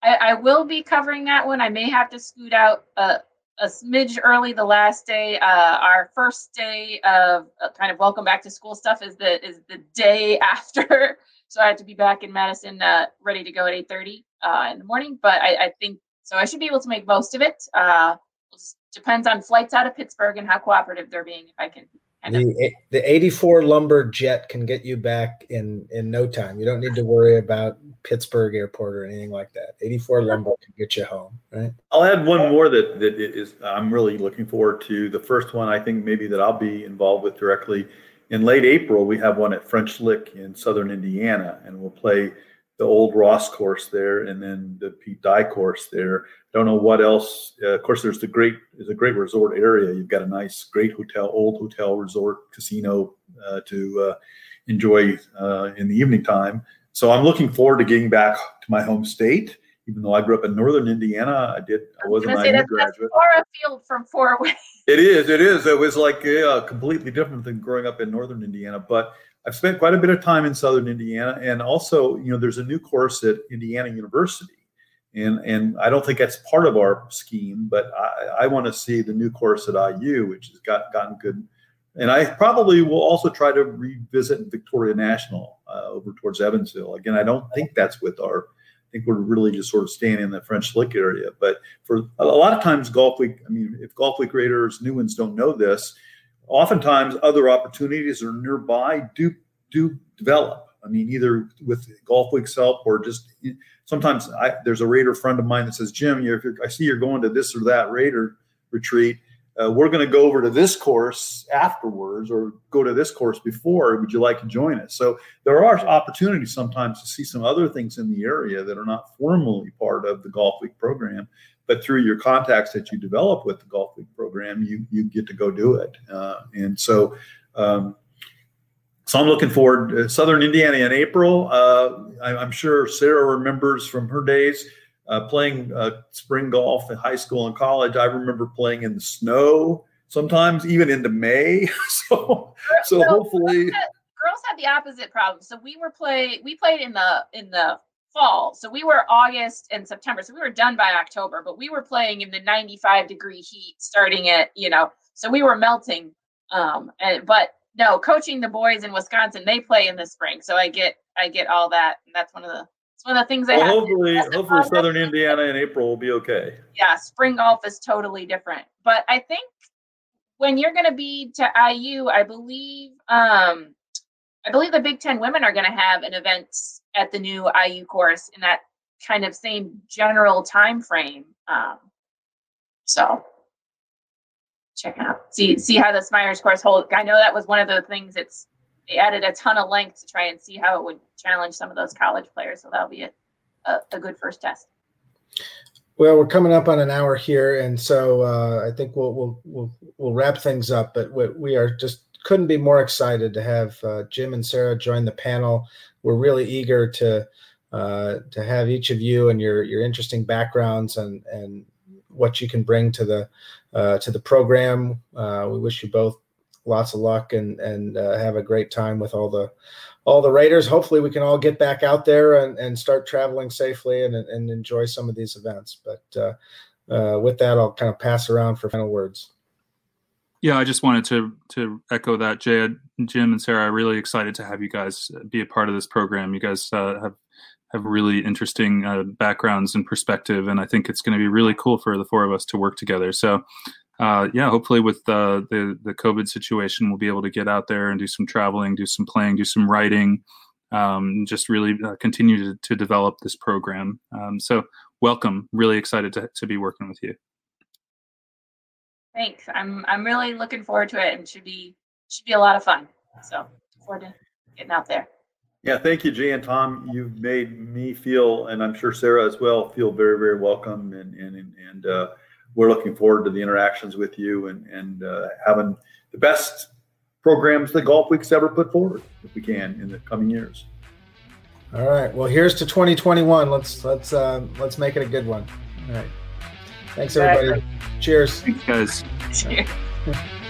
I, I, will be covering that one. I may have to scoot out uh, a smidge early the last day. Uh, our first day of uh, kind of welcome back to school stuff is the is the day [LAUGHS] after, so I have to be back in Madison, uh, ready to go at eight thirty uh, in the morning. But I, I, think so. I should be able to make most of it. It depends on flights out of Pittsburgh and how cooperative they're being. If I can the, the 84 lumber jet can get you back in in no time. You don't need to worry about pittsburgh airport or anything like that. 84 lumber can get you home right? I'll add one more that that is i'm really looking forward to. The first one i think maybe that i'll be involved with directly in late april we have one at french lick in southern indiana and we'll play the old Ross course there, and then the Pete Dye course there. Don't know what else. Uh, of course, there's the great is a great resort area. You've got a nice, great hotel, old hotel resort casino uh, to uh, enjoy uh, in the evening time. So I'm looking forward to getting back to my home state. Even though I grew up in northern Indiana, I did. I wasn't an IU graduate. Far afield from Fort Wayne. [LAUGHS] It is. It is. It was like yeah, completely different than growing up in northern Indiana, but I've spent quite a bit of time in Southern Indiana, and also, you know, there's a new course at Indiana University, and and I don't think that's part of our scheme, but I, I want to see the new course at IU, which has got gotten good, and I probably will also try to revisit Victoria National uh, over towards Evansville. Again, I don't think that's with our. I think we're really just sort of staying in the French Lick area, but for a lot of times, Golfweek. I mean, if Golf Week Raters new ones don't know this oftentimes other opportunities are nearby do do develop. I mean, either with Golfweek's help or just sometimes I, there's a Rater friend of mine that says, Jim, if I see you're going to this or that Rater retreat, uh, we're going to go over to this course afterwards or go to this course before. Would you like to join us? So there are opportunities sometimes to see some other things in the area that are not formally part of the Golfweek program, but through your contacts that you develop with the Golfweek program, you you get to go do it. Uh, and so. Um, so I'm looking forward to Southern Indiana in April. Uh, I, am sure Sara remembers from her days uh, playing uh, spring golf in high school and college. I remember playing in the snow, sometimes even into May. [LAUGHS] so, so, hopefully, girls had, girls had the opposite problem. So we were play we played in the in the fall. So we were August and September. So we were done by October, but we were playing in the 95 degree heat starting at you know. So we were melting. Um, and but no, coaching the boys in Wisconsin, they play in the spring. So I get I get all that. And that's one of the it's one of the things I well, hopefully hopefully Southern Indiana in April will be okay. Yeah, spring golf is totally different. But I think when you're gonna be to IU, I believe um I believe the Big Ten women are gonna have an event at the new IU course in that kind of same general time frame. Um so check it out see see how the Smyers course holds. I know that was one of the things it's they added a ton of length to try and see how it would challenge some of those college players. So that'll be a, a, a good first test. Well, we're coming up on an hour here, and so uh, I think we'll we'll we'll we'll wrap things up. But we, we are just couldn't be more excited to have uh, Jim and Sara join the panel. We're really eager to uh, to have each of you and your your interesting backgrounds and and what you can bring to the uh, to the program. Uh, we wish you both lots of luck and and uh, have a great time with all the all the Raters. Hopefully, we can all get back out there and, and start traveling safely and, and enjoy some of these events. But uh, uh, with that, I'll kind of pass around for final words. Yeah, I just wanted to to echo that, Jay, Jim, and Sara. I'm really excited to have you guys be a part of this program. You guys uh, have have really interesting uh, backgrounds and perspective, and I think it's going to be really cool for the four of us to work together. So, uh, yeah, hopefully with uh, the the COVID situation, we'll be able to get out there and do some traveling, do some playing, do some writing, um, just really uh, continue to, to develop this program. Um, so, welcome. Really excited to to be working with you. Thanks. I'm I'm really looking forward to it, and should be should be a lot of fun. So, forward to getting out there. Yeah, thank you, Jay and Tom. You've made me feel, and I'm sure Sara as well, feel very, very welcome. And and and uh, we're looking forward to the interactions with you and and uh, having the best programs that Golfweek's ever put forward, if we can, in the coming years. All right. Well, here's to 2021. Let's let's uh, let's make it a good one. All right. Thanks, everybody. Cheers. Thanks, guys. Cheers. [LAUGHS]